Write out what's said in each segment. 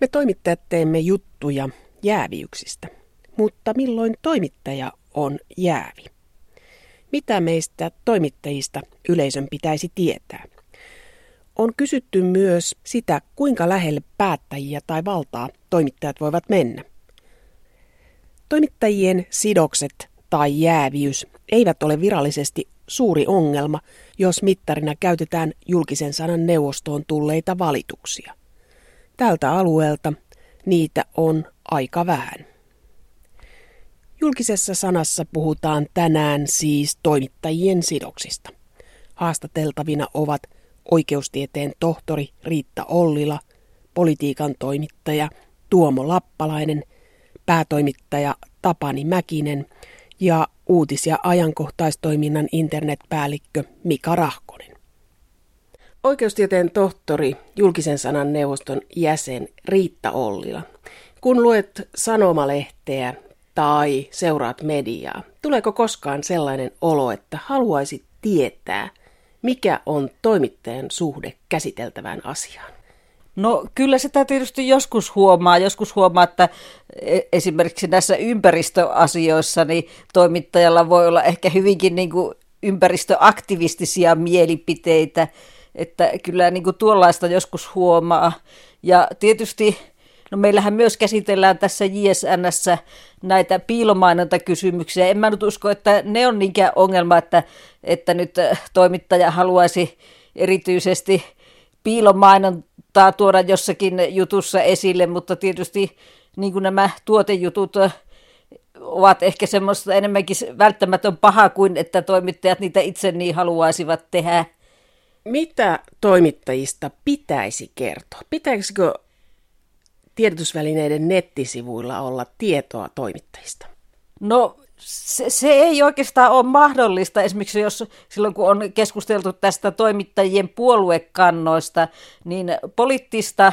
Me toimittajat teemme juttuja jääviyksistä, mutta milloin toimittaja on jäävi? Mitä meistä toimittajista yleisön pitäisi tietää? On kysytty myös sitä, kuinka lähelle päättäjiä tai valtaa toimittajat voivat mennä. Toimittajien sidokset tai jääviys eivät ole virallisesti suuri ongelma, jos mittarina käytetään julkisen sanan neuvostoon tulleita valituksia. Tältä alueelta niitä on aika vähän. Julkisessa sanassa puhutaan tänään siis toimittajien sidoksista. Haastateltavina ovat oikeustieteen tohtori Riitta Ollila, politiikan toimittaja Tuomo Lappalainen, päätoimittaja Tapani Mäkinen ja uutis- ja ajankohtaistoiminnan internetpäällikkö Mika Rahkonen. Oikeustieteen tohtori, julkisen sanan neuvoston jäsen Riitta Ollila. Kun luet sanomalehteä tai seuraat mediaa, tuleeko koskaan sellainen olo, että haluaisit tietää, mikä on toimittajan suhde käsiteltävään asiaan? No kyllä sitä tietysti joskus huomaa. Joskus huomaa, että e- esimerkiksi näissä ympäristöasioissa niin toimittajalla voi olla ehkä hyvinkin niin kuin ympäristöaktivistisia mielipiteitä, että kyllä niin kuin tuollaista joskus huomaa. Ja tietysti No meillähän myös käsitellään tässä JSNssä näitä piilomainontakysymyksiä. En mä nyt usko, että ne on niinkään ongelma, että, että nyt toimittaja haluaisi erityisesti piilomainontaa tuoda jossakin jutussa esille, mutta tietysti niin kuin nämä tuotejutut ovat ehkä semmoista enemmänkin välttämätön paha kuin että toimittajat niitä itse niin haluaisivat tehdä. Mitä toimittajista pitäisi kertoa? Pitäisikö tiedotusvälineiden nettisivuilla olla tietoa toimittajista? No se, se ei oikeastaan ole mahdollista, esimerkiksi jos silloin kun on keskusteltu tästä toimittajien puoluekannoista, niin poliittista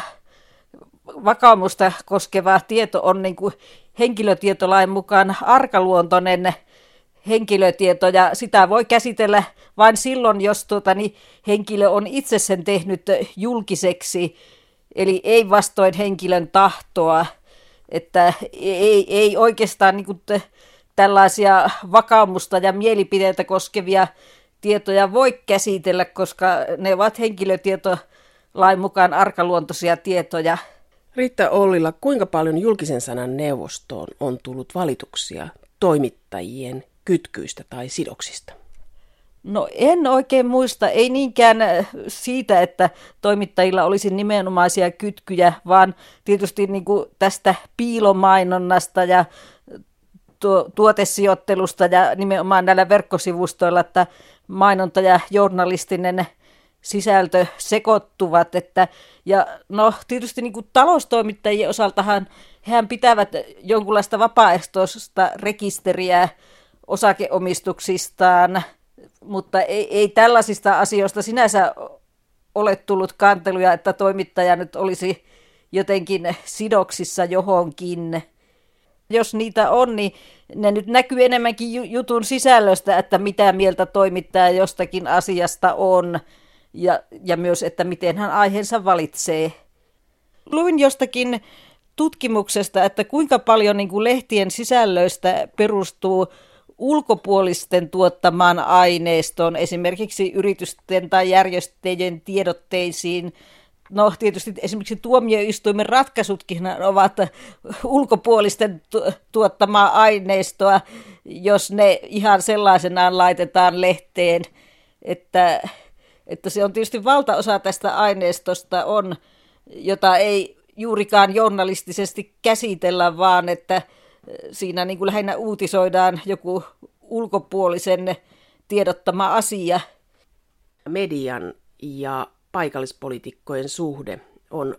vakaumusta koskeva tieto on niin kuin henkilötietolain mukaan arkaluontoinen henkilötieto ja sitä voi käsitellä vain silloin, jos tuota, niin henkilö on itse sen tehnyt julkiseksi, eli ei vastoin henkilön tahtoa, että ei, ei oikeastaan niin kuin, tällaisia vakaumusta ja mielipiteitä koskevia tietoja voi käsitellä, koska ne ovat henkilötietolain mukaan arkaluontoisia tietoja. Riitta Ollila, kuinka paljon julkisen sanan neuvostoon on tullut valituksia toimittajien kytkyistä tai sidoksista? No en oikein muista, ei niinkään siitä, että toimittajilla olisi nimenomaisia kytkyjä, vaan tietysti niin kuin tästä piilomainonnasta ja tuotesijoittelusta ja nimenomaan näillä verkkosivustoilla, että mainonta ja journalistinen sisältö sekoittuvat. Että, ja no tietysti niin kuin taloustoimittajien osaltahan hehän pitävät jonkunlaista vapaaehtoista rekisteriä osakeomistuksistaan, mutta ei, ei tällaisista asioista sinänsä ole tullut kanteluja, että toimittaja nyt olisi jotenkin sidoksissa johonkin jos niitä on, niin ne nyt näkyy enemmänkin jutun sisällöstä, että mitä mieltä toimittaja jostakin asiasta on ja, ja myös, että miten hän aiheensa valitsee. Luin jostakin tutkimuksesta, että kuinka paljon niin kuin lehtien sisällöistä perustuu ulkopuolisten tuottamaan aineistoon, esimerkiksi yritysten tai järjestöjen tiedotteisiin, No tietysti esimerkiksi tuomioistuimen ratkaisutkin ovat ulkopuolisten tu- tuottamaa aineistoa, jos ne ihan sellaisenaan laitetaan lehteen, että, että se on tietysti valtaosa tästä aineistosta on, jota ei juurikaan journalistisesti käsitellä, vaan että siinä niin kuin lähinnä uutisoidaan joku ulkopuolisen tiedottama asia. Median ja paikallispolitiikkojen suhde on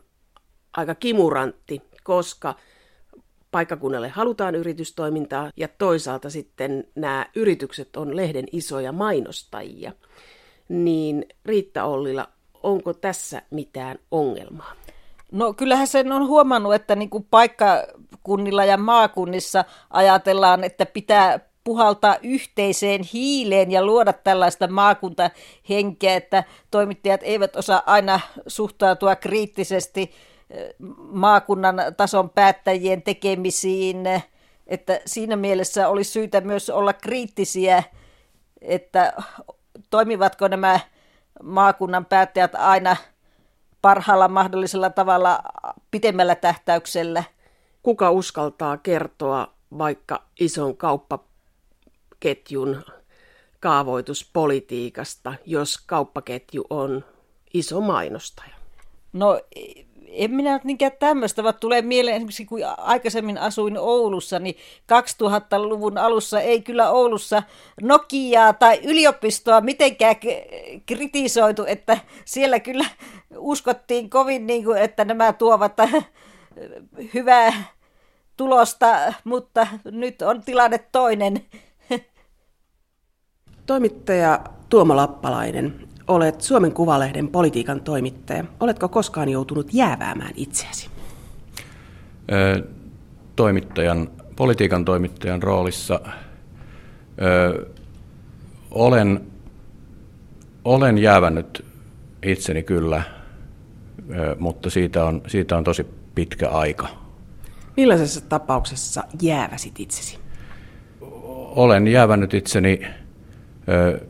aika kimurantti, koska paikkakunnalle halutaan yritystoimintaa ja toisaalta sitten nämä yritykset on lehden isoja mainostajia. Niin Riitta Ollila, onko tässä mitään ongelmaa? No kyllähän sen on huomannut, että niin kuin paikkakunnilla ja maakunnissa ajatellaan, että pitää puhaltaa yhteiseen hiileen ja luoda tällaista maakuntahenkeä, että toimittajat eivät osaa aina suhtautua kriittisesti maakunnan tason päättäjien tekemisiin, että siinä mielessä olisi syytä myös olla kriittisiä, että toimivatko nämä maakunnan päättäjät aina parhaalla mahdollisella tavalla pitemmällä tähtäyksellä. Kuka uskaltaa kertoa vaikka ison kauppaketjun kaavoituspolitiikasta, jos kauppaketju on iso mainostaja? No en minä nyt niinkään tämmöistä, vaan tulee mieleen esimerkiksi kun aikaisemmin asuin Oulussa, niin 2000-luvun alussa ei kyllä Oulussa Nokiaa tai yliopistoa mitenkään kritisoitu, että siellä kyllä uskottiin kovin, niin kuin, että nämä tuovat hyvää tulosta, mutta nyt on tilanne toinen. Toimittaja Tuomo Lappalainen, olet Suomen Kuvalehden politiikan toimittaja. Oletko koskaan joutunut jääväämään itseäsi? Toimittajan, politiikan toimittajan roolissa ö, olen, olen jäävännyt itseni kyllä, ö, mutta siitä on, siitä on tosi pitkä aika. Millaisessa tapauksessa jääväsit itsesi? Olen jäävännyt itseni ö,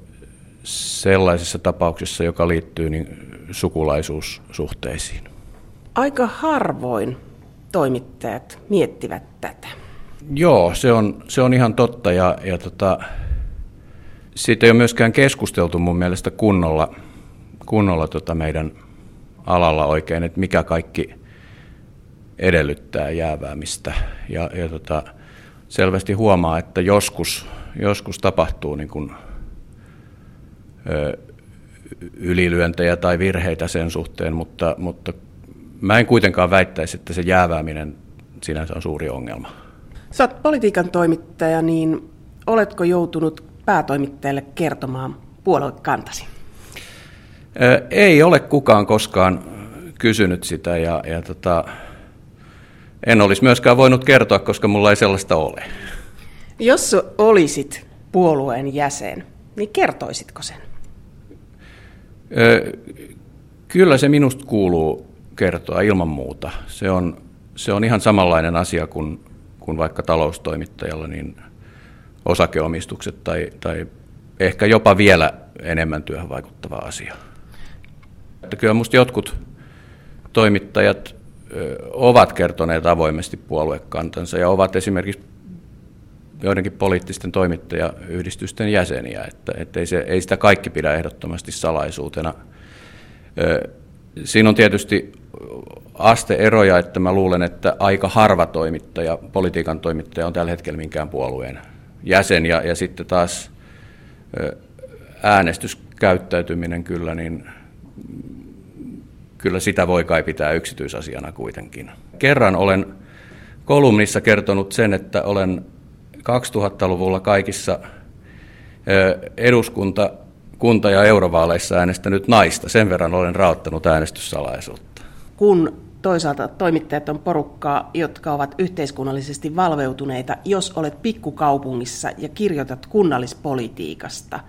sellaisessa tapauksessa, joka liittyy niin sukulaisuussuhteisiin. Aika harvoin toimittajat miettivät tätä. Joo, se on, se on ihan totta ja, ja tota, siitä ei ole myöskään keskusteltu mun mielestä kunnolla, kunnolla tota meidän alalla oikein, että mikä kaikki edellyttää jääväämistä. Ja, ja tota, selvästi huomaa, että joskus, joskus tapahtuu niin kuin ylilyöntejä tai virheitä sen suhteen, mutta, mutta mä en kuitenkaan väittäisi, että se jäävääminen sinänsä on suuri ongelma. Sä oot politiikan toimittaja, niin oletko joutunut päätoimittajalle kertomaan puoluekantasi? Ei ole kukaan koskaan kysynyt sitä ja, ja tota, en olisi myöskään voinut kertoa, koska mulla ei sellaista ole. Jos olisit puolueen jäsen, niin kertoisitko sen? Kyllä se minusta kuuluu kertoa ilman muuta. Se on, se on ihan samanlainen asia kuin, kuin vaikka taloustoimittajalla, niin osakeomistukset tai, tai ehkä jopa vielä enemmän työhön vaikuttava asia. Että kyllä minusta jotkut toimittajat ovat kertoneet avoimesti puoluekantansa ja ovat esimerkiksi joidenkin poliittisten toimittajayhdistysten jäseniä, että, että ei, se, ei sitä kaikki pidä ehdottomasti salaisuutena. Siinä on tietysti asteeroja, että mä luulen, että aika harva toimittaja, politiikan toimittaja on tällä hetkellä minkään puolueen jäsen, ja, ja sitten taas äänestyskäyttäytyminen kyllä, niin kyllä sitä voi kai pitää yksityisasiana kuitenkin. Kerran olen kolumnissa kertonut sen, että olen 2000-luvulla kaikissa eduskunta, kunta- ja eurovaaleissa äänestänyt naista. Sen verran olen raottanut äänestyssalaisuutta. Kun toisaalta toimittajat on porukkaa, jotka ovat yhteiskunnallisesti valveutuneita, jos olet pikkukaupungissa ja kirjoitat kunnallispolitiikasta,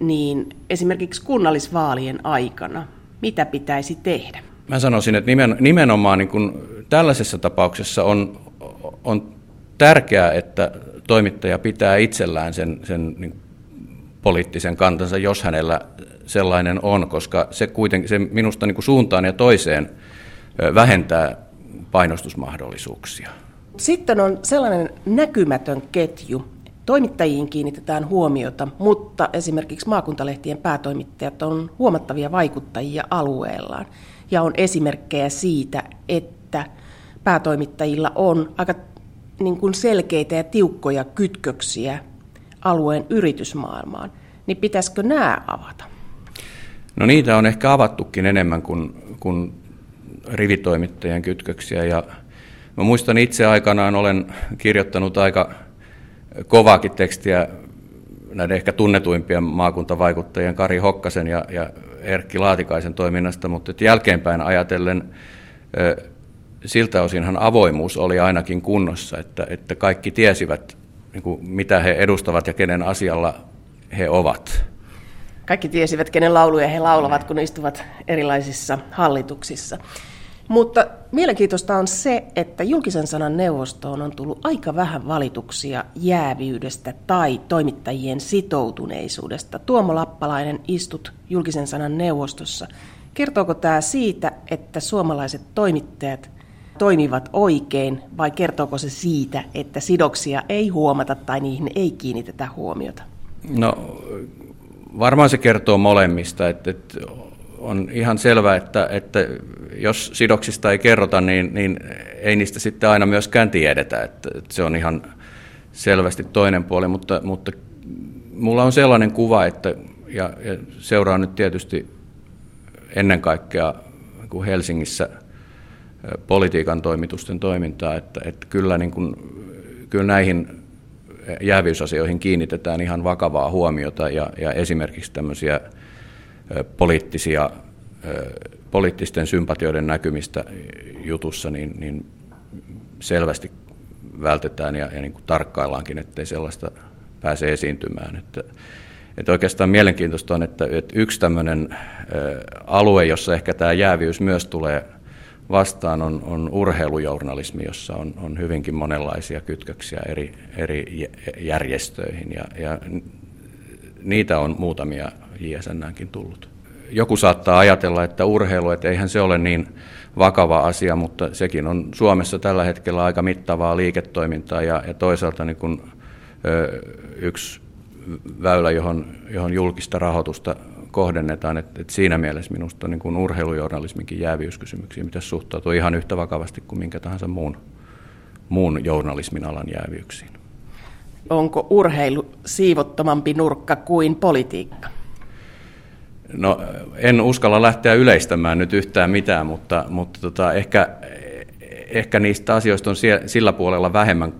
niin esimerkiksi kunnallisvaalien aikana, mitä pitäisi tehdä? Mä sanoisin, että nimenomaan niin kuin tällaisessa tapauksessa on, on tärkeää, että toimittaja pitää itsellään sen, sen niin poliittisen kantansa, jos hänellä sellainen on, koska se, kuitenkin, se minusta niin kuin suuntaan ja toiseen vähentää painostusmahdollisuuksia. Sitten on sellainen näkymätön ketju. Toimittajiin kiinnitetään huomiota, mutta esimerkiksi maakuntalehtien päätoimittajat on huomattavia vaikuttajia alueellaan. Ja on esimerkkejä siitä, että päätoimittajilla on aika niin kuin selkeitä ja tiukkoja kytköksiä alueen yritysmaailmaan, niin pitäisikö nämä avata? No niitä on ehkä avattukin enemmän kuin, kuin rivitoimittajien kytköksiä. Ja mä muistan itse aikanaan olen kirjoittanut aika kovaakin tekstiä näiden ehkä tunnetuimpien maakuntavaikuttajien Kari Hokkasen ja, ja Erkki Laatikaisen toiminnasta, mutta jälkeenpäin ajatellen siltä osinhan avoimuus oli ainakin kunnossa, että, että kaikki tiesivät, niin kuin, mitä he edustavat ja kenen asialla he ovat. Kaikki tiesivät, kenen lauluja he laulavat, kun istuvat erilaisissa hallituksissa. Mutta mielenkiintoista on se, että julkisen sanan neuvostoon on tullut aika vähän valituksia jäävyydestä tai toimittajien sitoutuneisuudesta. Tuomo Lappalainen istut julkisen sanan neuvostossa. Kertooko tämä siitä, että suomalaiset toimittajat toimivat oikein vai kertooko se siitä, että sidoksia ei huomata tai niihin ei kiinnitetä huomiota? No varmaan se kertoo molemmista, että, että on ihan selvää, että, että jos sidoksista ei kerrota, niin, niin ei niistä sitten aina myöskään tiedetä. Että, että se on ihan selvästi toinen puoli, mutta, mutta mulla on sellainen kuva, että, ja, ja seuraan nyt tietysti ennen kaikkea kuin Helsingissä politiikan toimitusten toimintaa, että, että kyllä, niin kuin, kyllä näihin jäävyysasioihin kiinnitetään ihan vakavaa huomiota ja, ja esimerkiksi tämmöisiä poliittisia, poliittisten sympatioiden näkymistä jutussa, niin, niin selvästi vältetään ja, ja niin kuin tarkkaillaankin, ettei sellaista pääse esiintymään. Että, että oikeastaan mielenkiintoista on, että, että yksi tämmöinen alue, jossa ehkä tämä jäävyys myös tulee vastaan, on, on urheilujournalismi, jossa on, on hyvinkin monenlaisia kytköksiä eri, eri järjestöihin ja, ja niitä on muutamia JSNäänkin tullut. Joku saattaa ajatella, että urheilu, että eihän se ole niin vakava asia, mutta sekin on Suomessa tällä hetkellä aika mittavaa liiketoimintaa ja, ja toisaalta niin kun, ö, yksi väylä, johon, johon julkista rahoitusta kohdennetaan, että, että siinä mielessä minusta niin kuin urheilujournalisminkin jäävyyskysymyksiin mitä suhtautuu ihan yhtä vakavasti kuin minkä tahansa muun, muun journalismin alan jäävyyksiin. Onko urheilu siivottomampi nurkka kuin politiikka? No en uskalla lähteä yleistämään nyt yhtään mitään, mutta, mutta tota, ehkä, ehkä niistä asioista on sillä puolella vähemmän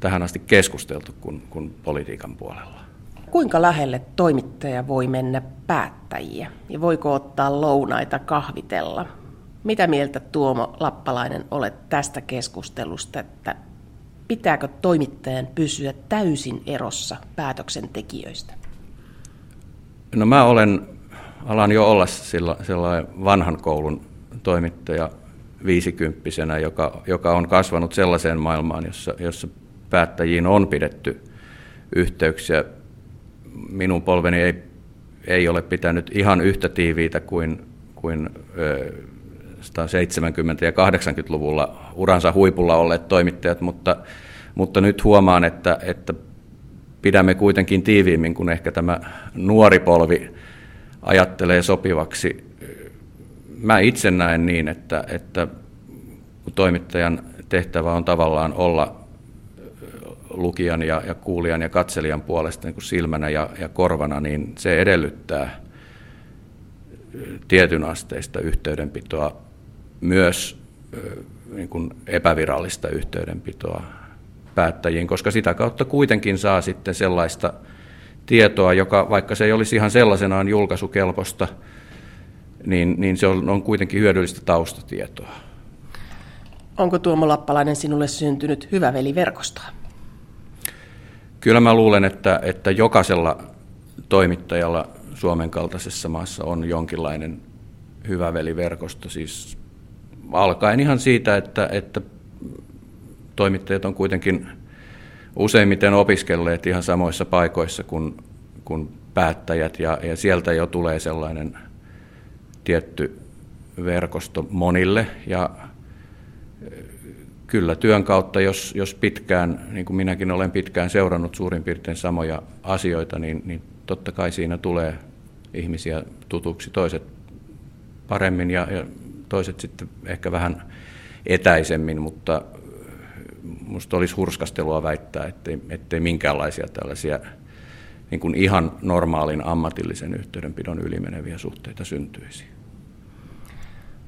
tähän asti keskusteltu kuin, kuin politiikan puolella. Kuinka lähelle toimittaja voi mennä päättäjiä ja voiko ottaa lounaita kahvitella? Mitä mieltä Tuomo Lappalainen olet tästä keskustelusta, että pitääkö toimittajan pysyä täysin erossa päätöksentekijöistä? No mä olen, alan jo olla sellainen vanhan koulun toimittaja viisikymppisenä, joka, joka on kasvanut sellaiseen maailmaan, jossa, jossa päättäjiin on pidetty yhteyksiä. Minun polveni ei, ei ole pitänyt ihan yhtä tiiviitä kuin, kuin 170- ja 80-luvulla uransa huipulla olleet toimittajat, mutta, mutta nyt huomaan, että, että pidämme kuitenkin tiiviimmin kuin ehkä tämä nuori polvi ajattelee sopivaksi. Mä itse näen niin, että, että toimittajan tehtävä on tavallaan olla lukijan ja, ja kuulijan ja katselijan puolesta niin kuin silmänä ja, ja korvana, niin se edellyttää tietyn asteista yhteydenpitoa, myös niin kuin epävirallista yhteydenpitoa päättäjiin, koska sitä kautta kuitenkin saa sitten sellaista tietoa, joka vaikka se ei olisi ihan sellaisenaan julkaisukelpoista, niin, niin se on, on kuitenkin hyödyllistä taustatietoa. Onko Tuomo Lappalainen sinulle syntynyt hyvä veliverkostoa? Kyllä mä luulen, että, että jokaisella toimittajalla Suomen kaltaisessa maassa on jonkinlainen hyvä veliverkosto, siis alkaen ihan siitä, että, että toimittajat on kuitenkin useimmiten opiskelleet ihan samoissa paikoissa kuin, kuin päättäjät, ja, ja sieltä jo tulee sellainen tietty verkosto monille, ja kyllä työn kautta, jos, jos pitkään, niin kuin minäkin olen pitkään seurannut suurin piirtein samoja asioita, niin, niin totta kai siinä tulee ihmisiä tutuksi, toiset paremmin ja, ja toiset sitten ehkä vähän etäisemmin, mutta minusta olisi hurskastelua väittää, ettei, ettei minkäänlaisia tällaisia niin kuin ihan normaalin ammatillisen yhteydenpidon ylimeneviä suhteita syntyisi.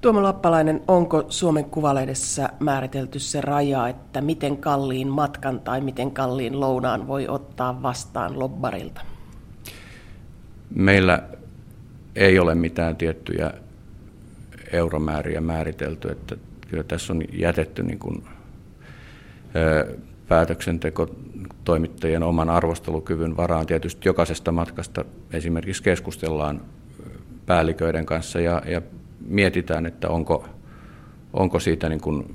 Tuomo Lappalainen, onko Suomen Kuvalehdessä määritelty se raja, että miten kalliin matkan tai miten kalliin lounaan voi ottaa vastaan lobbarilta? Meillä ei ole mitään tiettyjä euromääriä määritelty, että kyllä tässä on jätetty niin kuin, ö, päätöksenteko toimittajien oman arvostelukyvyn varaan. Tietysti jokaisesta matkasta esimerkiksi keskustellaan päälliköiden kanssa ja, ja mietitään, että onko, onko siitä niin kuin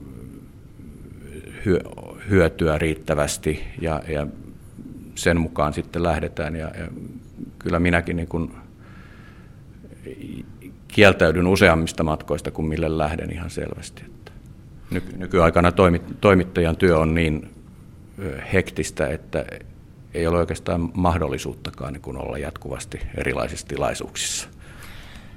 hyötyä riittävästi ja, ja sen mukaan sitten lähdetään. Ja, ja kyllä minäkin niin kuin kieltäydyn useammista matkoista kuin mille lähden ihan selvästi. Että nyky- nykyaikana toimittajan työ on niin hektistä, että ei ole oikeastaan mahdollisuuttakaan niin kuin olla jatkuvasti erilaisissa tilaisuuksissa.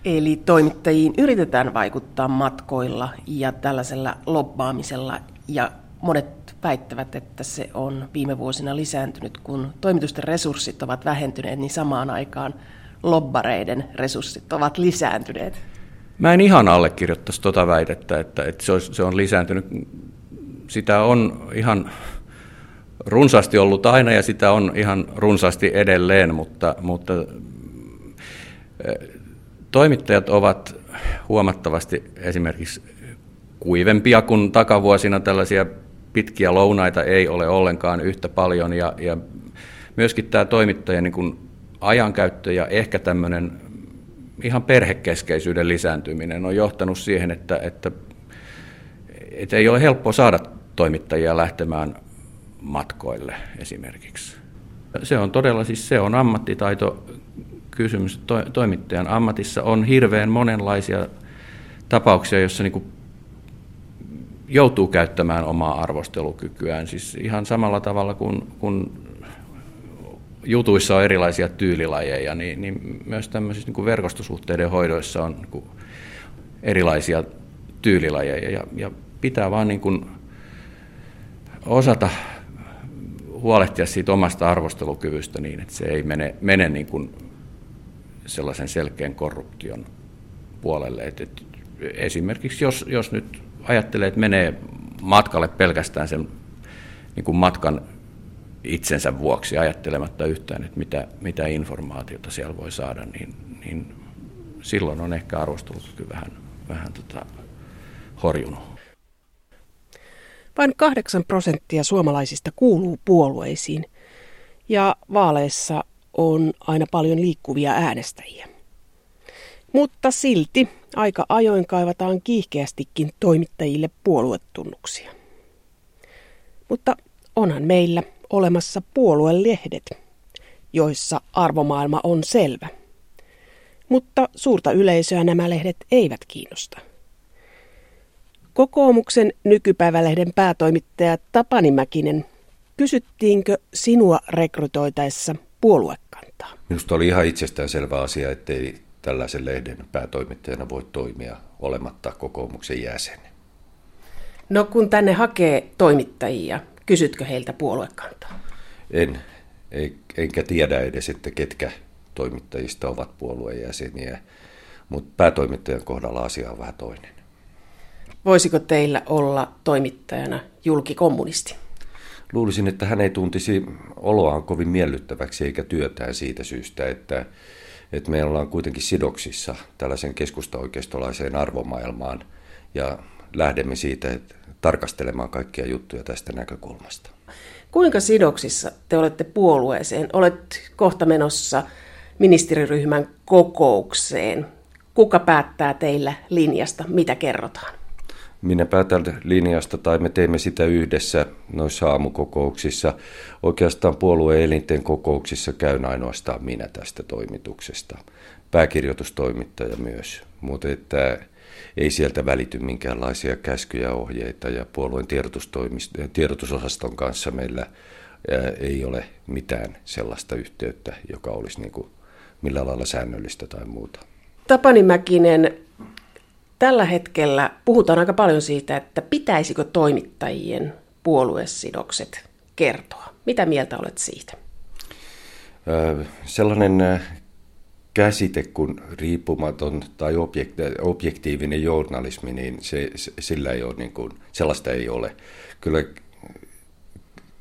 Eli toimittajiin yritetään vaikuttaa matkoilla ja tällaisella lobbaamisella ja monet väittävät, että se on viime vuosina lisääntynyt, kun toimitusten resurssit ovat vähentyneet, niin samaan aikaan lobbareiden resurssit ovat lisääntyneet. Mä en ihan allekirjoittaisi tuota väitettä, että, että se, olisi, se on lisääntynyt. Sitä on ihan runsaasti ollut aina ja sitä on ihan runsaasti edelleen, mutta, mutta toimittajat ovat huomattavasti esimerkiksi kuivempia kuin takavuosina tällaisia pitkiä lounaita ei ole ollenkaan yhtä paljon ja, ja myöskin tämä toimittajan niin kuin ajankäyttö ja ehkä tämmöinen ihan perhekeskeisyyden lisääntyminen on johtanut siihen, että, että, että ei ole helppo saada toimittajia lähtemään matkoille esimerkiksi. Se on todella siis se on ammattitaito kysymys. toimittajan ammatissa on hirveän monenlaisia tapauksia, joissa niin joutuu käyttämään omaa arvostelukykyään. Siis ihan samalla tavalla kuin, kuin jutuissa on erilaisia tyylilajeja, niin, niin myös tämmöisissä niin verkostosuhteiden hoidoissa on niin erilaisia tyylilajeja. Ja, ja pitää vaan niin kuin osata huolehtia siitä omasta arvostelukyvystä niin, että se ei mene, mene niin kuin sellaisen selkeän korruption puolelle. Et, et esimerkiksi jos, jos nyt ajattelee, että menee matkalle pelkästään sen niin kuin matkan itsensä vuoksi ajattelematta yhtään, että mitä, mitä informaatiota siellä voi saada, niin, niin silloin on ehkä arvostelukyky vähän, vähän tota, horjunut. Vain 8 prosenttia suomalaisista kuuluu puolueisiin ja vaaleissa on aina paljon liikkuvia äänestäjiä. Mutta silti aika ajoin kaivataan kiihkeästikin toimittajille puoluetunnuksia. Mutta onhan meillä olemassa puoluelehdet, joissa arvomaailma on selvä. Mutta suurta yleisöä nämä lehdet eivät kiinnosta. Kokoomuksen nykypäivälehden päätoimittaja Tapani Mäkinen, kysyttiinkö sinua rekrytoitaessa puoluekantaa? Minusta oli ihan itsestään selvä asia, ettei tällaisen lehden päätoimittajana voi toimia olematta kokoomuksen jäsen. No kun tänne hakee toimittajia, kysytkö heiltä puoluekantaa? En, enkä tiedä edes, että ketkä toimittajista ovat puolueen jäseniä, mutta päätoimittajan kohdalla asia on vähän toinen. Voisiko teillä olla toimittajana julkikommunisti? Luulisin, että hän ei tuntisi oloaan kovin miellyttäväksi eikä työtään siitä syystä, että että me ollaan kuitenkin sidoksissa tällaisen keskusta-oikeistolaiseen arvomaailmaan ja lähdemme siitä, että tarkastelemaan kaikkia juttuja tästä näkökulmasta. Kuinka sidoksissa te olette puolueeseen? Olet kohta menossa ministeriryhmän kokoukseen. Kuka päättää teillä linjasta? Mitä kerrotaan? Minä päätän linjasta tai me teemme sitä yhdessä noissa aamukokouksissa. Oikeastaan puolueen elinten kokouksissa käyn ainoastaan minä tästä toimituksesta. Pääkirjoitustoimittaja myös, mutta että ei sieltä välity minkäänlaisia käskyjä ohjeita ja puolueen tiedotusosaston kanssa meillä ei ole mitään sellaista yhteyttä, joka olisi niin kuin millä lailla säännöllistä tai muuta. Tapani Mäkinen, Tällä hetkellä puhutaan aika paljon siitä, että pitäisikö toimittajien puoluesidokset kertoa. Mitä mieltä olet siitä? Sellainen käsite kuin riippumaton tai objektiivinen journalismi, niin se, sillä ei ole, niin kuin, sellaista ei ole. Kyllä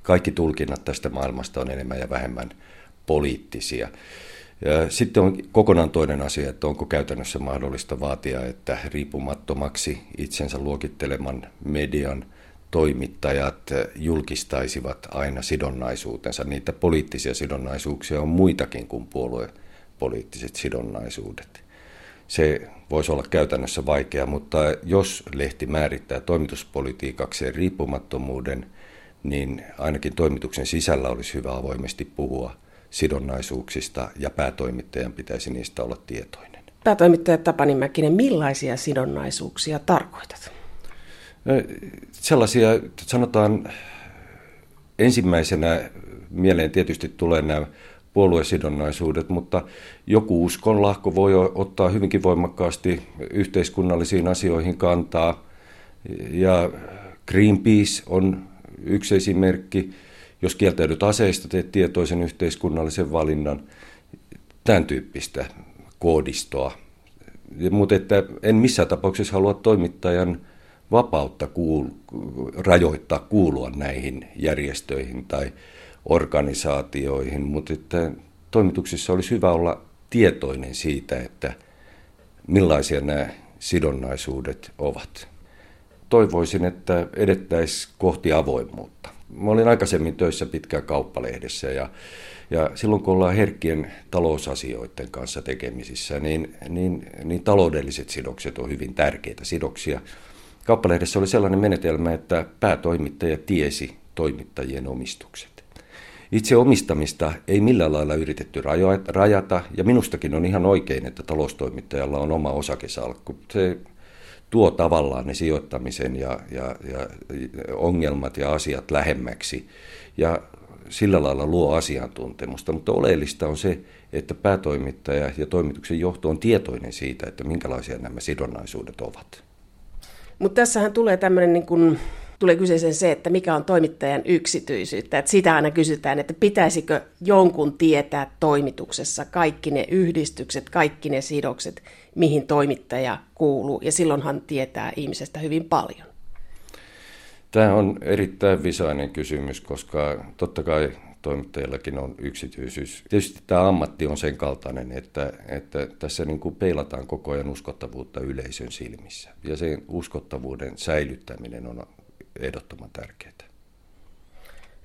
kaikki tulkinnat tästä maailmasta on enemmän ja vähemmän poliittisia. Ja sitten on kokonaan toinen asia, että onko käytännössä mahdollista vaatia, että riippumattomaksi itsensä luokitteleman median toimittajat julkistaisivat aina sidonnaisuutensa. Niitä poliittisia sidonnaisuuksia on muitakin kuin puoluepoliittiset sidonnaisuudet. se voisi olla käytännössä vaikea, mutta jos lehti määrittää toimituspolitiikakseen riippumattomuuden, niin ainakin toimituksen sisällä olisi hyvä avoimesti puhua sidonnaisuuksista ja päätoimittajan pitäisi niistä olla tietoinen. Päätoimittaja Tapani Mäkinen, millaisia sidonnaisuuksia tarkoitat? Sellaisia, sanotaan ensimmäisenä mieleen tietysti tulee nämä puoluesidonnaisuudet, mutta joku uskonlahko voi ottaa hyvinkin voimakkaasti yhteiskunnallisiin asioihin kantaa. Ja Greenpeace on yksi esimerkki. Jos kieltäydyt aseista, teet tietoisen yhteiskunnallisen valinnan. Tämän tyyppistä koodistoa. Mutta että en missään tapauksessa halua toimittajan vapautta kuul, rajoittaa kuulua näihin järjestöihin tai organisaatioihin, mutta että toimituksissa olisi hyvä olla tietoinen siitä, että millaisia nämä sidonnaisuudet ovat. Toivoisin, että edettäisiin kohti avoimuutta. Mä olin aikaisemmin töissä pitkään kauppalehdessä ja, ja silloin kun ollaan herkkien talousasioiden kanssa tekemisissä, niin, niin, niin taloudelliset sidokset on hyvin tärkeitä sidoksia. Kauppalehdessä oli sellainen menetelmä, että päätoimittaja tiesi toimittajien omistukset. Itse omistamista ei millään lailla yritetty rajata, ja minustakin on ihan oikein, että taloustoimittajalla on oma osakesalkku. Se tuo tavallaan ne sijoittamisen ja, ja, ja ongelmat ja asiat lähemmäksi, ja sillä lailla luo asiantuntemusta. Mutta oleellista on se, että päätoimittaja ja toimituksen johto on tietoinen siitä, että minkälaisia nämä sidonnaisuudet ovat. Mutta tässähän tulee tämmöinen niin kuin tulee kyseeseen se, että mikä on toimittajan yksityisyyttä. Että sitä aina kysytään, että pitäisikö jonkun tietää toimituksessa kaikki ne yhdistykset, kaikki ne sidokset, mihin toimittaja kuuluu. Ja silloinhan tietää ihmisestä hyvin paljon. Tämä on erittäin visainen kysymys, koska totta kai toimittajillakin on yksityisyys. Tietysti tämä ammatti on sen kaltainen, että, että tässä niin kuin peilataan koko ajan uskottavuutta yleisön silmissä. Ja sen uskottavuuden säilyttäminen on ehdottoman tärkeää.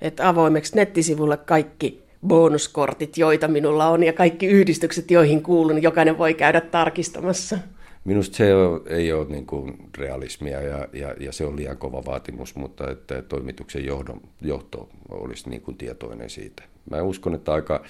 Että avoimeksi nettisivulle kaikki bonuskortit, joita minulla on, ja kaikki yhdistykset, joihin kuulun, jokainen voi käydä tarkistamassa. Minusta se ei ole niin kuin realismia ja, ja, ja se on liian kova vaatimus, mutta että toimituksen johdon, johto olisi niin kuin tietoinen siitä. Mä uskon, että aika,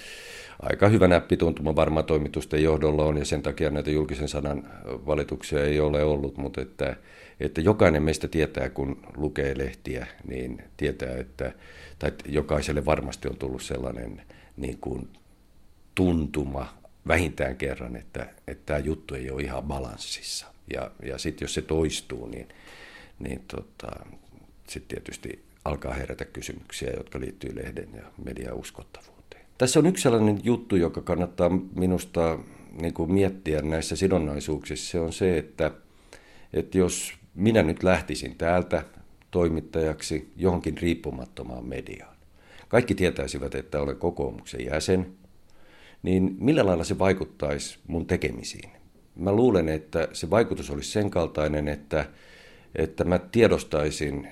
aika hyvä näppituntuma varmaan toimitusten johdolla on ja sen takia näitä julkisen sanan valituksia ei ole ollut, mutta että, että jokainen meistä tietää, kun lukee lehtiä, niin tietää, että, tai jokaiselle varmasti on tullut sellainen niin kuin tuntuma vähintään kerran, että, että tämä juttu ei ole ihan balanssissa. Ja, ja sitten jos se toistuu, niin, niin tota, sitten tietysti alkaa herätä kysymyksiä, jotka liittyy lehden ja median uskottavuuteen. Tässä on yksi sellainen juttu, joka kannattaa minusta niin kuin miettiä näissä sidonnaisuuksissa. Se on se, että, että jos minä nyt lähtisin täältä toimittajaksi johonkin riippumattomaan mediaan. Kaikki tietäisivät, että olen kokoomuksen jäsen, niin millä lailla se vaikuttaisi mun tekemisiin? Mä luulen, että se vaikutus olisi sen kaltainen, että, että mä tiedostaisin,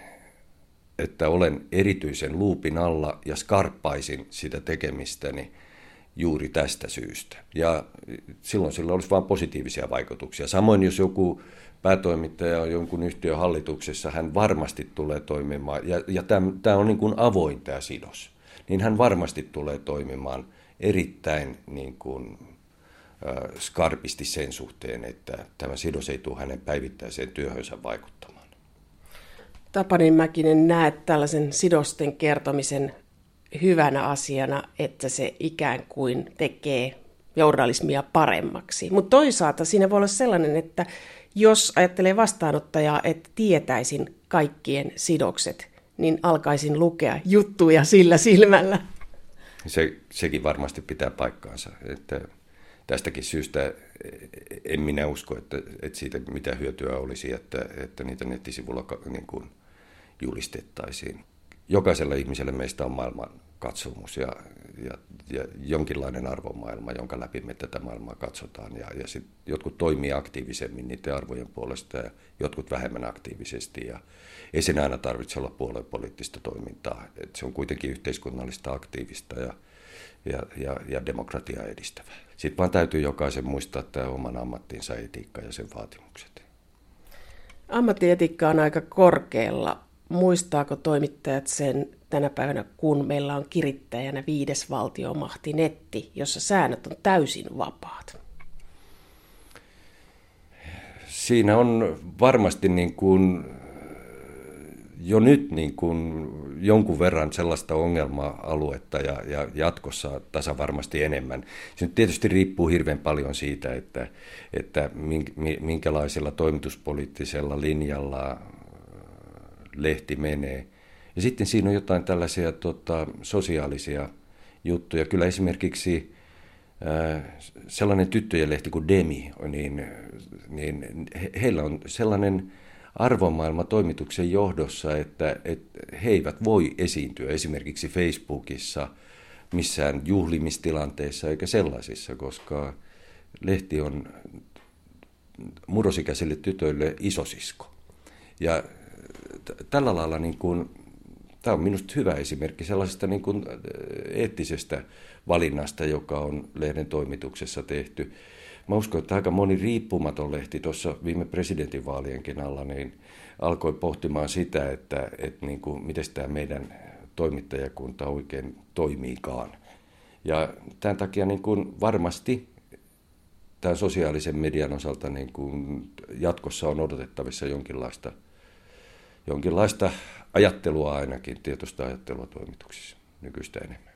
että olen erityisen luupin alla ja skarppaisin sitä tekemistäni juuri tästä syystä. Ja silloin sillä olisi vain positiivisia vaikutuksia. Samoin jos joku päätoimittaja on jonkun yhtiön hallituksessa, hän varmasti tulee toimimaan, ja, ja tämä on niin kuin avoin tämä sidos, niin hän varmasti tulee toimimaan erittäin niin kuin, äh, skarpisti sen suhteen, että tämä sidos ei tule hänen päivittäiseen työhönsä vaikuttamaan. Tapani Mäkinen, näet tällaisen sidosten kertomisen hyvänä asiana, että se ikään kuin tekee journalismia paremmaksi. Mutta toisaalta siinä voi olla sellainen, että jos ajattelee vastaanottajaa, että tietäisin kaikkien sidokset, niin alkaisin lukea juttuja sillä silmällä. Se, sekin varmasti pitää paikkaansa. Että tästäkin syystä en minä usko, että, että siitä mitä hyötyä olisi, että, että niitä nettisivulla niin kuin julistettaisiin. Jokaisella ihmisellä meistä on maailman katsomus ja, ja, ja jonkinlainen arvomaailma, jonka läpi me tätä maailmaa katsotaan. Ja, ja sit jotkut toimii aktiivisemmin niiden arvojen puolesta ja jotkut vähemmän aktiivisesti. Ja ei sen aina tarvitse olla puolueen poliittista toimintaa. Et se on kuitenkin yhteiskunnallista aktiivista ja, ja, ja, ja demokratiaa edistävää. Sitten vaan täytyy jokaisen muistaa tämä oman ammattinsa etiikka ja sen vaatimukset. Ammattietiikka on aika korkealla. Muistaako toimittajat sen tänä päivänä, kun meillä on kirittäjänä viides valtiomahti netti, jossa säännöt on täysin vapaat? Siinä on varmasti niin kuin jo nyt niin kuin jonkun verran sellaista ongelma-aluetta ja, ja jatkossa tasa varmasti enemmän. Se nyt tietysti riippuu hirveän paljon siitä, että, että minkälaisella toimituspoliittisella linjalla lehti menee. Sitten siinä on jotain tällaisia tota, sosiaalisia juttuja. Kyllä esimerkiksi äh, sellainen tyttöjen lehti kuin Demi, niin, niin he, heillä on sellainen arvomaailma toimituksen johdossa, että, että he eivät voi esiintyä esimerkiksi Facebookissa missään juhlimistilanteissa eikä sellaisissa, koska lehti on murrosikäisille tytöille isosisko. Ja tällä lailla niin kuin, tämä on minusta hyvä esimerkki sellaisesta niin kuin eettisestä valinnasta, joka on lehden toimituksessa tehty mä uskon, että aika moni riippumaton lehti tuossa viime presidentinvaalienkin alla niin alkoi pohtimaan sitä, että, että niin kuin, miten tämä meidän toimittajakunta oikein toimiikaan. Ja tämän takia niin kuin varmasti tämän sosiaalisen median osalta niin kuin jatkossa on odotettavissa jonkinlaista, jonkinlaista ajattelua ainakin, tietoista ajattelua toimituksissa nykyistä enemmän.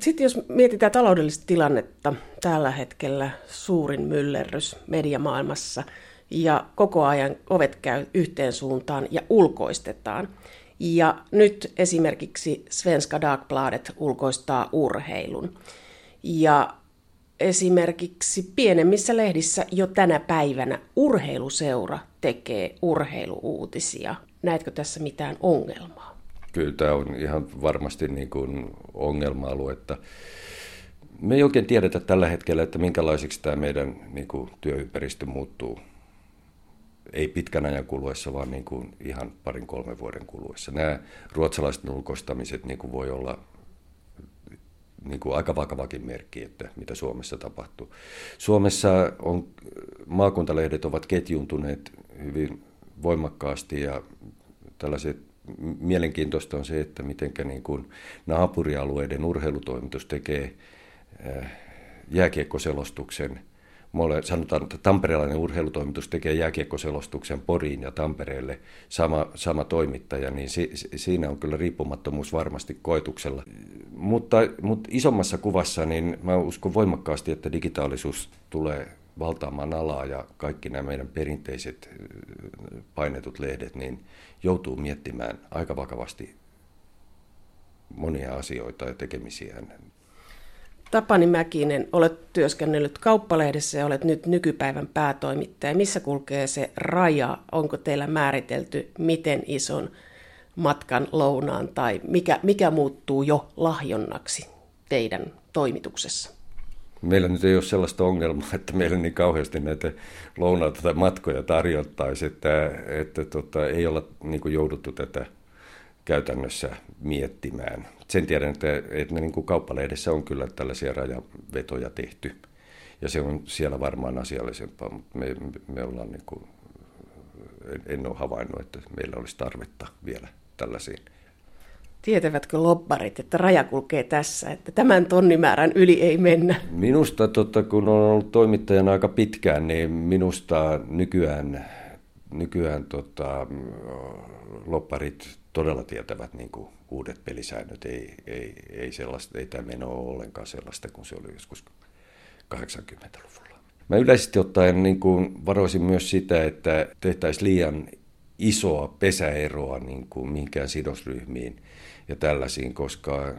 Sitten jos mietitään taloudellista tilannetta, tällä hetkellä suurin myllerrys mediamaailmassa ja koko ajan ovet käy yhteen suuntaan ja ulkoistetaan. Ja nyt esimerkiksi Svenska Dagbladet ulkoistaa urheilun. Ja esimerkiksi pienemmissä lehdissä jo tänä päivänä urheiluseura tekee urheiluuutisia. Näetkö tässä mitään ongelmaa? kyllä tämä on ihan varmasti niin kuin ongelma-aluetta. Me ei oikein tiedetä tällä hetkellä, että minkälaiseksi tämä meidän niin kuin, työympäristö muuttuu. Ei pitkän ajan kuluessa, vaan niin kuin ihan parin kolmen vuoden kuluessa. Nämä ruotsalaiset ulkoistamiset niin kuin voi olla niin kuin aika vakavakin merkki, että mitä Suomessa tapahtuu. Suomessa on, maakuntalehdet ovat ketjuntuneet hyvin voimakkaasti ja tällaiset mielenkiintoista on se, että miten niin kuin naapurialueiden urheilutoimitus tekee äh, jääkiekkoselostuksen. Sanotaan, että tamperelainen urheilutoimitus tekee jääkiekkoselostuksen Poriin ja Tampereelle sama, sama toimittaja, niin si, siinä on kyllä riippumattomuus varmasti koetuksella. Mutta, mutta isommassa kuvassa niin mä uskon voimakkaasti, että digitaalisuus tulee valtaamaan alaa ja kaikki nämä meidän perinteiset painetut lehdet niin joutuu miettimään aika vakavasti monia asioita ja tekemisiään. Tapani Mäkinen, olet työskennellyt kauppalehdessä ja olet nyt nykypäivän päätoimittaja. Missä kulkee se raja? Onko teillä määritelty, miten ison matkan lounaan tai mikä, mikä muuttuu jo lahjonnaksi teidän toimituksessa? Meillä nyt ei ole sellaista ongelmaa, että meillä niin kauheasti näitä lounaita tai matkoja tarjottaisiin, että, että tota, ei olla niin kuin jouduttu tätä käytännössä miettimään. Sen tiedän, että, että niin kuin kauppalehdessä on kyllä tällaisia rajavetoja tehty, ja se on siellä varmaan asiallisempaa, mutta me, me ollaan niin kuin, en, en ole havainnut, että meillä olisi tarvetta vielä tällaisiin Tietävätkö lobbarit, että raja kulkee tässä, että tämän tonnimäärän yli ei mennä? Minusta, totta, kun on ollut toimittajana aika pitkään, niin minusta nykyään, nykyään tota, lobbarit todella tietävät niin kuin uudet pelisäännöt. Ei, ei, ei, sellaista, ei tämä meno ole ollenkaan sellaista kuin se oli joskus 80-luvulla. Mä yleisesti ottaen niin kuin varoisin myös sitä, että tehtäisiin liian isoa pesäeroa niin kuin minkään sidosryhmiin ja tällaisiin, koska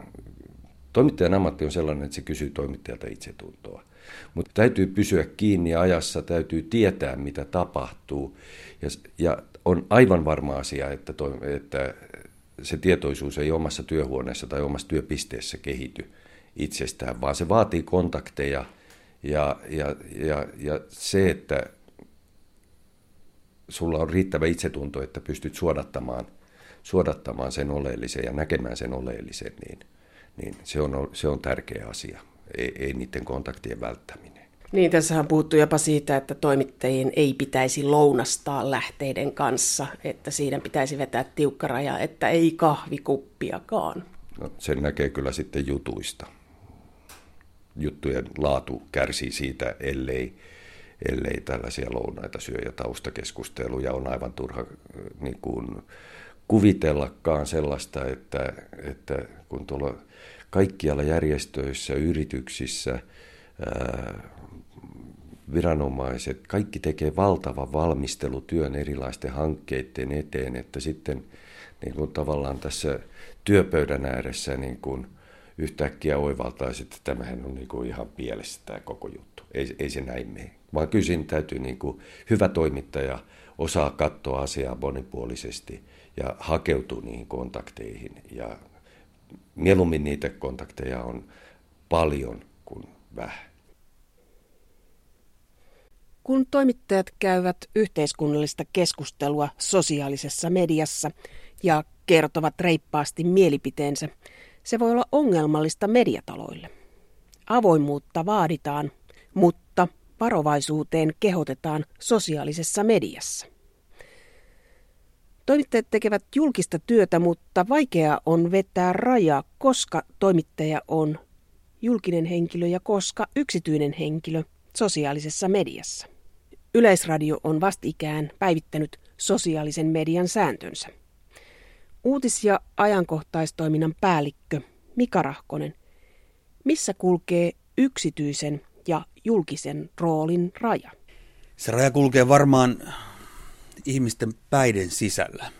toimittajan ammatti on sellainen, että se kysyy toimittajalta itsetuntoa. Mutta täytyy pysyä kiinni ajassa, täytyy tietää, mitä tapahtuu. Ja, ja on aivan varma asia, että, to, että se tietoisuus ei omassa työhuoneessa tai omassa työpisteessä kehity itsestään, vaan se vaatii kontakteja ja, ja, ja, ja se, että sulla on riittävä itsetunto, että pystyt suodattamaan, suodattamaan sen oleellisen ja näkemään sen oleellisen, niin, niin se, on, se on tärkeä asia. ei, ei niiden kontaktien välttäminen. Niin, tässä on puhuttu jopa siitä, että toimittajien ei pitäisi lounastaa lähteiden kanssa, että siinä pitäisi vetää tiukka raja, että ei kahvikuppiakaan. No, sen näkee kyllä sitten jutuista. Juttujen laatu kärsii siitä, ellei, ellei tällaisia lounaita syö ja taustakeskusteluja on aivan turha niin kuin, kuvitellakaan sellaista, että, että kun tuolla kaikkialla järjestöissä, yrityksissä, ää, viranomaiset, kaikki tekee valtavan valmistelutyön erilaisten hankkeiden eteen, että sitten niin kuin tavallaan tässä työpöydän ääressä niin kuin yhtäkkiä oivaltaisi, että tämähän on niin kuin ihan pielessä tämä koko juttu. Ei, ei se näin mene. Vaan kysin täytyy niin kuin hyvä toimittaja osaa katsoa asiaa monipuolisesti ja hakeutua niihin kontakteihin. Ja mieluummin niitä kontakteja on paljon kuin vähän. Kun toimittajat käyvät yhteiskunnallista keskustelua sosiaalisessa mediassa ja kertovat reippaasti mielipiteensä, se voi olla ongelmallista mediataloille. Avoimuutta vaaditaan, mutta varovaisuuteen kehotetaan sosiaalisessa mediassa. Toimittajat tekevät julkista työtä, mutta vaikea on vetää rajaa, koska toimittaja on julkinen henkilö ja koska yksityinen henkilö sosiaalisessa mediassa. Yleisradio on vastikään päivittänyt sosiaalisen median sääntönsä. Uutis- ja ajankohtaistoiminnan päällikkö Mika Rahkonen, missä kulkee yksityisen ja julkisen roolin raja? Se raja kulkee varmaan ihmisten päiden sisällä.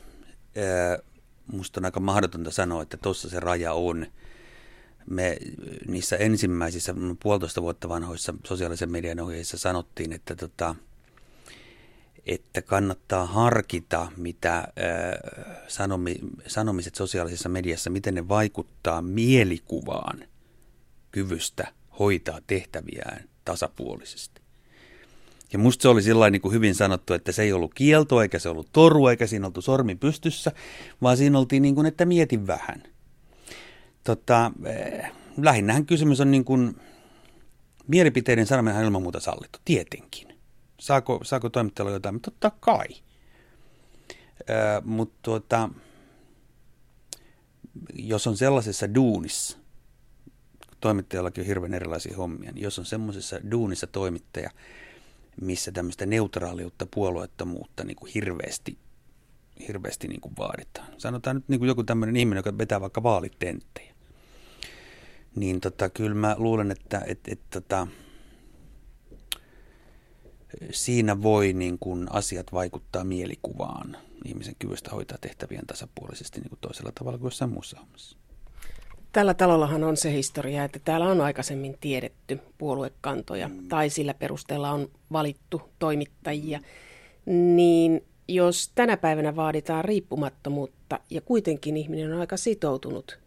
Musta on aika mahdotonta sanoa, että tuossa se raja on. Me niissä ensimmäisissä puolitoista vuotta vanhoissa sosiaalisen median ohjeissa sanottiin, että, tota, että kannattaa harkita, mitä sanomi, sanomiset sosiaalisessa mediassa, miten ne vaikuttaa mielikuvaan kyvystä hoitaa tehtäviään tasapuolisesti. Ja musta se oli sillä niin kuin hyvin sanottu, että se ei ollut kielto, eikä se ollut toru, eikä siinä oltu sormi pystyssä, vaan siinä oltiin niin kuin, että mietin vähän. Tota, eh, lähinnähän kysymys on niin kuin, mielipiteiden sanominen ilman muuta sallittu, tietenkin. Saako, saako toimittajalla jotain? Mutta totta kai. Eh, Mutta tuota, jos on sellaisessa duunissa, toimittajallakin on hirveän erilaisia hommia, niin jos on semmoisessa duunissa toimittaja, missä tämmöistä neutraaliutta, puolueettomuutta niin kuin hirveästi, hirveästi niin kuin vaaditaan. Sanotaan nyt niin kuin joku tämmöinen ihminen, joka vetää vaikka vaalitenttejä. Niin tota, kyllä mä luulen, että et, et, tota, siinä voi niin kuin asiat vaikuttaa mielikuvaan ihmisen kyvystä hoitaa tehtävien tasapuolisesti niin kuin toisella tavalla kuin jossain muussa hommassa. Tällä talollahan on se historia, että täällä on aikaisemmin tiedetty puoluekantoja mm. tai sillä perusteella on valittu toimittajia. Niin jos tänä päivänä vaaditaan riippumattomuutta ja kuitenkin ihminen on aika sitoutunut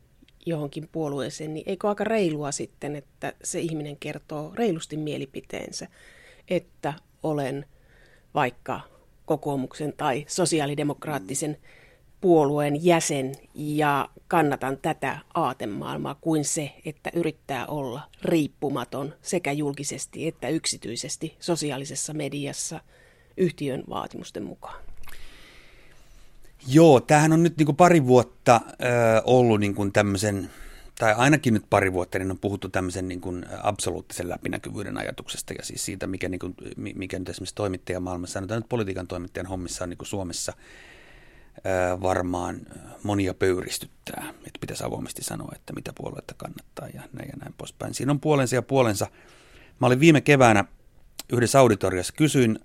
johonkin puolueeseen, niin eikö aika reilua sitten, että se ihminen kertoo reilusti mielipiteensä, että olen vaikka kokoomuksen tai sosiaalidemokraattisen mm puolueen jäsen ja kannatan tätä aatemaailmaa kuin se, että yrittää olla riippumaton sekä julkisesti että yksityisesti sosiaalisessa mediassa yhtiön vaatimusten mukaan. Joo, tämähän on nyt niin kuin pari vuotta ö, ollut niin kuin tämmöisen, tai ainakin nyt pari vuotta, niin on puhuttu tämmöisen niin kuin absoluuttisen läpinäkyvyyden ajatuksesta ja siis siitä, mikä, niin kuin, mikä nyt esimerkiksi toimittajamaailmassa, sanotaan nyt politiikan toimittajan hommissa on niin kuin Suomessa – varmaan monia pöyristyttää, että pitäisi avoimesti sanoa, että mitä puoluetta kannattaa ja näin ja näin poispäin. Siinä on puolensa ja puolensa. Mä olin viime keväänä yhdessä auditoriossa, kysyin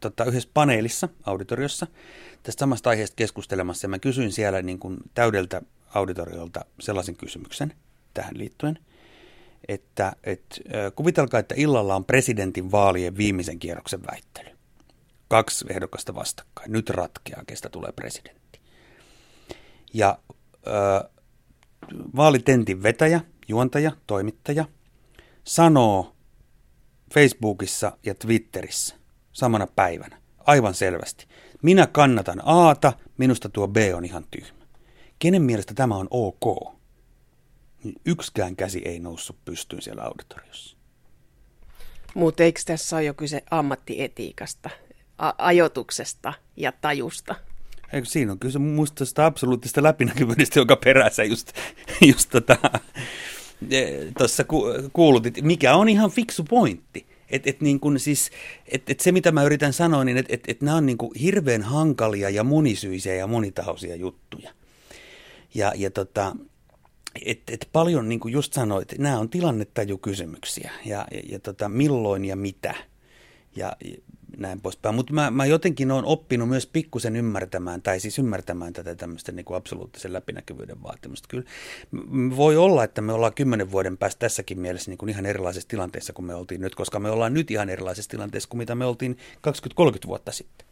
tota, yhdessä paneelissa auditoriossa tästä samasta aiheesta keskustelemassa ja mä kysyin siellä niin kuin täydeltä auditoriolta sellaisen kysymyksen tähän liittyen, että et, kuvitelkaa, että illalla on presidentin vaalien viimeisen kierroksen väittely kaksi ehdokasta vastakkain. Nyt ratkeaa, kestä tulee presidentti. Ja ö, vaalitentin vetäjä, juontaja, toimittaja sanoo Facebookissa ja Twitterissä samana päivänä aivan selvästi. Minä kannatan Aata, minusta tuo B on ihan tyhmä. Kenen mielestä tämä on ok? niin yksikään käsi ei noussut pystyyn siellä auditoriossa. Mutta eikö tässä ole jo kyse ammattietiikasta, ajotuksesta ja tajusta? Eikö siinä on kyse muista sitä absoluuttista läpinäkyvyydestä, joka perässä just, just tota, e, tuossa ku, kuulutit, mikä on ihan fiksu pointti. Et, et niin kun siis, et, et se, mitä mä yritän sanoa, niin että et, et nämä on niin hirveän hankalia ja monisyisiä ja monitahoisia juttuja. Ja, ja tota, et, et paljon, niin kuin just sanoit, nämä on tilannetajukysymyksiä ja, ja, ja tota, milloin ja mitä ja näin poispäin. Mutta mä, mä jotenkin olen oppinut myös pikkusen ymmärtämään, tai siis ymmärtämään tätä tämmöistä niin kuin absoluuttisen läpinäkyvyyden vaatimusta. Kyllä voi olla, että me ollaan kymmenen vuoden päästä tässäkin mielessä niin kuin ihan erilaisessa tilanteessa kuin me oltiin nyt, koska me ollaan nyt ihan erilaisessa tilanteessa kuin mitä me oltiin 20-30 vuotta sitten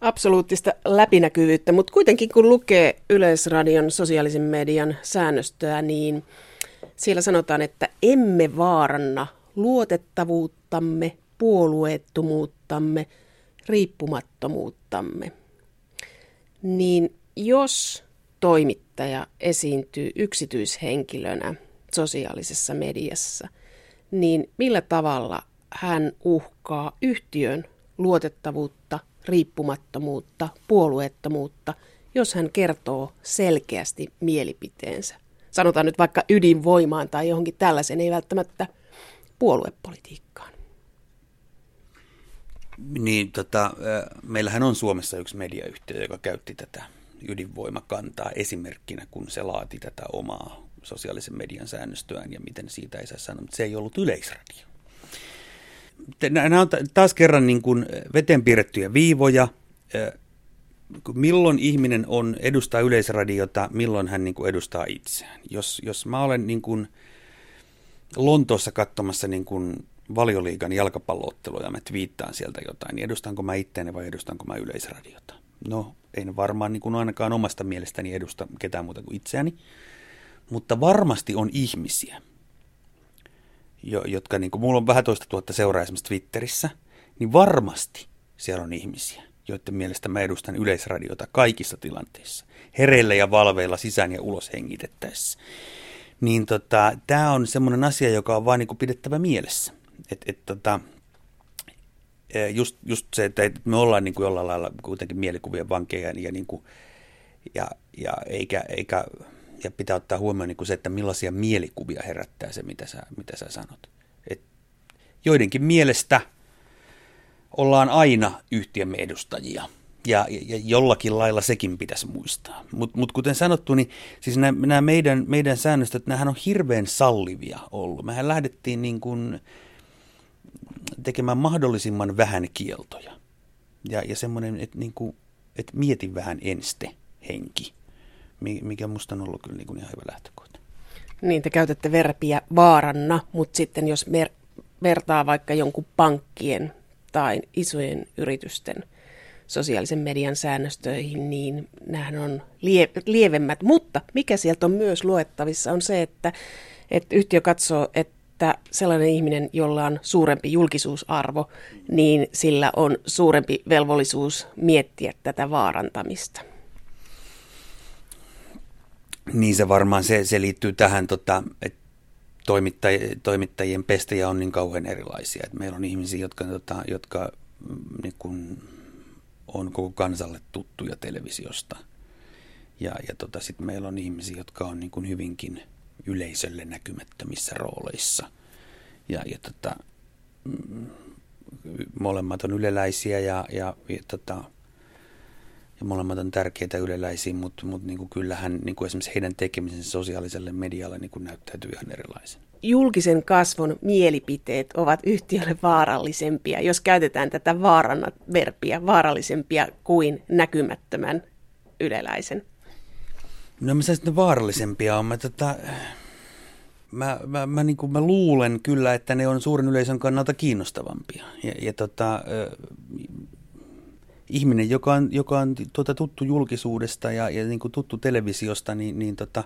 absoluuttista läpinäkyvyyttä, mutta kuitenkin kun lukee Yleisradion sosiaalisen median säännöstöä, niin siellä sanotaan, että emme vaaranna luotettavuuttamme, puolueettomuuttamme, riippumattomuuttamme. Niin jos toimittaja esiintyy yksityishenkilönä sosiaalisessa mediassa, niin millä tavalla hän uhkaa yhtiön luotettavuutta riippumattomuutta, puolueettomuutta, jos hän kertoo selkeästi mielipiteensä. Sanotaan nyt vaikka ydinvoimaan tai johonkin tällaiseen, ei välttämättä puoluepolitiikkaan. Niin, tota, meillähän on Suomessa yksi mediayhtiö, joka käytti tätä ydinvoimakantaa esimerkkinä, kun se laati tätä omaa sosiaalisen median säännöstöään ja miten siitä ei saa sanoa, mutta se ei ollut yleisradio nämä on taas kerran niin kuin veteen piirrettyjä viivoja. Milloin ihminen on edustaa yleisradiota, milloin hän niin kuin edustaa itseään. Jos, jos mä olen niin kuin Lontoossa katsomassa niin kuin valioliigan jalkapalloottelua ja mä twiittaan sieltä jotain, niin edustanko mä itteeni vai edustanko mä yleisradiota? No, en varmaan niin kuin ainakaan omasta mielestäni edusta ketään muuta kuin itseäni, mutta varmasti on ihmisiä, jo, jotka, niin kuin mulla on vähän toista tuhatta seuraa esimerkiksi Twitterissä, niin varmasti siellä on ihmisiä, joiden mielestä mä edustan yleisradiota kaikissa tilanteissa, hereillä ja valveilla sisään ja ulos hengitettäessä. Niin tota, tämä on semmoinen asia, joka on vaan niin kuin pidettävä mielessä. Et, et, tota, e, just, just se, että me ollaan niin kuin jollain lailla kuitenkin mielikuvien vankeja ja, niin kuin, ja, ja eikä, eikä ja pitää ottaa huomioon niin kuin se, että millaisia mielikuvia herättää se, mitä sä, mitä sä sanot. Et joidenkin mielestä ollaan aina yhtiömme edustajia. Ja, ja jollakin lailla sekin pitäisi muistaa. Mutta mut kuten sanottu, niin siis nämä meidän, meidän säännöstöt, nämähän on hirveän sallivia ollut. Mehän lähdettiin niin kuin tekemään mahdollisimman vähän kieltoja. Ja, ja semmoinen, että niin että mieti vähän enste henki mikä musta on ollut kyllä niin kuin ihan hyvä lähtökohta. Niin, te käytätte verbiä vaaranna, mutta sitten jos mer- vertaa vaikka jonkun pankkien tai isojen yritysten sosiaalisen median säännöstöihin, niin nämähän on lie- lievemmät. Mutta mikä sieltä on myös luettavissa on se, että, että yhtiö katsoo, että sellainen ihminen, jolla on suurempi julkisuusarvo, niin sillä on suurempi velvollisuus miettiä tätä vaarantamista. Niin se varmaan se, se liittyy tähän, tota, että toimittaj, toimittajien pestejä on niin kauhean erilaisia. Et meillä on ihmisiä, jotka, tota, jotka mm, niin kun, on koko kansalle tuttuja televisiosta. Ja, ja tota, sitten meillä on ihmisiä, jotka on niin kun hyvinkin yleisölle näkymättömissä rooleissa. Ja, ja tota, mm, molemmat on yleläisiä ja, ja, ja tota, ja molemmat on tärkeitä yleläisiä, mutta, mutta niin kuin kyllähän niin kuin esimerkiksi heidän tekemisensä sosiaaliselle medialle niin kuin näyttäytyy ihan erilaisen. Julkisen kasvon mielipiteet ovat yhtiölle vaarallisempia, jos käytetään tätä vaarannat verbiä, vaarallisempia kuin näkymättömän yleläisen. No sanoisin, että vaarallisempia on. Mä, tota, mä, mä, mä, niin kuin, mä luulen kyllä, että ne on suuren yleisön kannalta kiinnostavampia. Ja, ja tota, ihminen, joka on, joka on tuota, tuttu julkisuudesta ja, ja niin kuin tuttu televisiosta, niin, niin tota,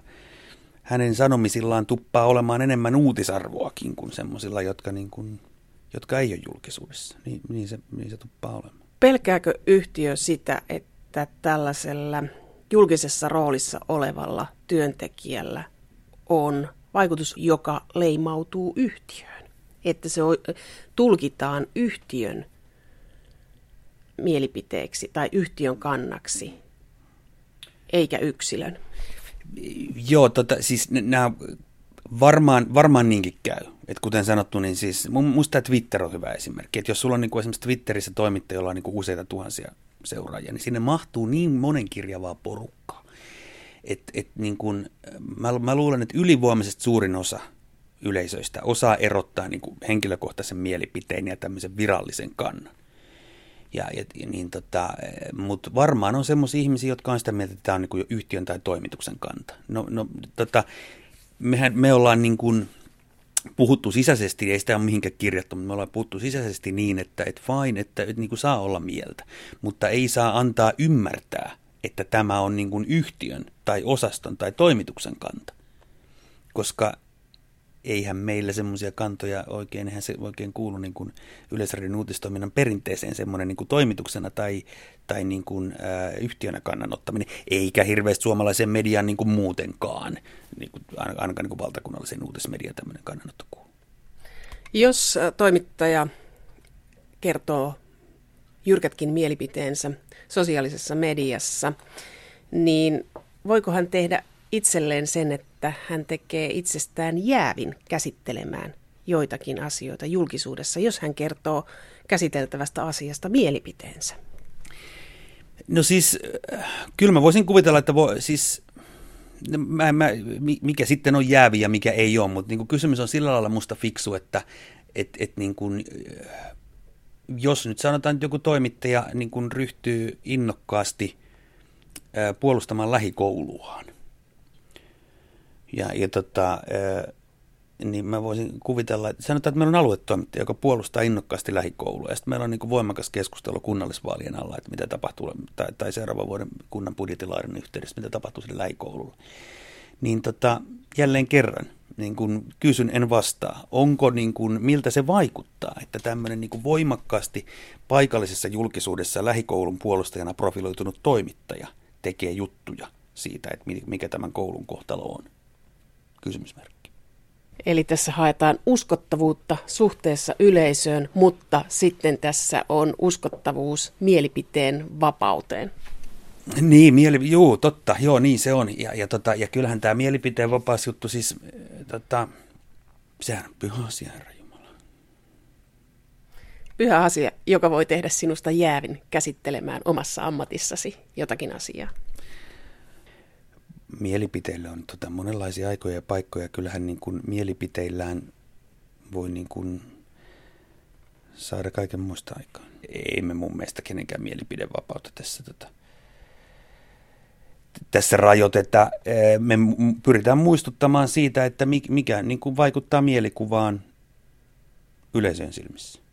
hänen sanomisillaan tuppaa olemaan enemmän uutisarvoakin kuin semmoisilla, jotka, niin kuin, jotka ei ole julkisuudessa. Niin, niin, se, niin se tuppaa olemaan. Pelkääkö yhtiö sitä, että tällaisella julkisessa roolissa olevalla työntekijällä on vaikutus, joka leimautuu yhtiöön. Että se tulkitaan yhtiön mielipiteeksi tai yhtiön kannaksi, eikä yksilön. Joo, tota, siis nämä varmaan, varmaan niinkin käy. Et kuten sanottu, niin siis minusta Twitter on hyvä esimerkki. Et jos sulla on niin kuin esimerkiksi Twitterissä toimittaja, jolla on niin kuin useita tuhansia seuraajia, niin sinne mahtuu niin monenkirjavaa porukkaa. Et, et niin kuin, mä, mä luulen, että ylivoimaisesti suurin osa yleisöistä osaa erottaa niin kuin henkilökohtaisen mielipiteen ja tämmöisen virallisen kannan. Ja, ja, niin tota, Mutta varmaan on semmoisia ihmisiä, jotka on sitä mieltä, että tämä on niin jo yhtiön tai toimituksen kanta. No, no tota, mehän, me ollaan niin kuin puhuttu sisäisesti, ei sitä ole mihinkään kirjattu, mutta me ollaan puhuttu sisäisesti niin, että et fine, että et niin kuin saa olla mieltä, mutta ei saa antaa ymmärtää, että tämä on niin kuin yhtiön tai osaston tai toimituksen kanta. Koska eihän meillä semmoisia kantoja oikein, eihän se oikein kuulu niin kuin Yleisradion uutistoiminnan perinteeseen semmoinen niin kuin toimituksena tai, tai niin kuin, ä, yhtiönä kannanottaminen, eikä hirveästi suomalaisen median niin kuin muutenkaan, niin kuin, ainakaan niin kuin valtakunnallisen uutismedian tämmöinen kannanotto kuuluu. Jos toimittaja kertoo jyrkätkin mielipiteensä sosiaalisessa mediassa, niin voiko hän tehdä itselleen sen, että hän tekee itsestään jäävin käsittelemään joitakin asioita julkisuudessa, jos hän kertoo käsiteltävästä asiasta mielipiteensä? No siis, kyllä mä voisin kuvitella, että voi, siis, mä, mä, mikä sitten on jäävi ja mikä ei ole, mutta niin kysymys on sillä lailla musta fiksu, että et, et niin kuin, jos nyt sanotaan, että joku toimittaja niin kuin ryhtyy innokkaasti puolustamaan lähikouluaan, ja, ja tota, niin mä voisin kuvitella, että sanotaan, että meillä on aluetoimittaja, joka puolustaa innokkaasti lähikoulua. Ja sitten meillä on niin voimakas keskustelu kunnallisvaalien alla, että mitä tapahtuu, tai, tai seuraavan vuoden kunnan budjetilaadin yhteydessä, mitä tapahtuu sille lähikoululle. Niin tota, jälleen kerran, niin kun kysyn, en vastaa. Onko, niin kun, miltä se vaikuttaa, että tämmöinen niin voimakkaasti paikallisessa julkisuudessa lähikoulun puolustajana profiloitunut toimittaja tekee juttuja siitä, että mikä tämän koulun kohtalo on? Kysymysmerkki. Eli tässä haetaan uskottavuutta suhteessa yleisöön, mutta sitten tässä on uskottavuus mielipiteen vapauteen. Niin, mieli, juu, totta, joo, niin se on. Ja, ja, tota, ja kyllähän tämä mielipiteen vapaus juttu, siis tota, sehän on pyhä asia, Herra Jumala. Pyhä asia, joka voi tehdä sinusta jäävin käsittelemään omassa ammatissasi jotakin asiaa mielipiteille on tota monenlaisia aikoja ja paikkoja. Kyllähän niin kuin mielipiteillään voi niin kuin saada kaiken muista aikaan. Ei me mun mielestä kenenkään mielipidevapautta tässä, tota, tässä rajoiteta. Me pyritään muistuttamaan siitä, että mikä niin kuin vaikuttaa mielikuvaan yleisön silmissä.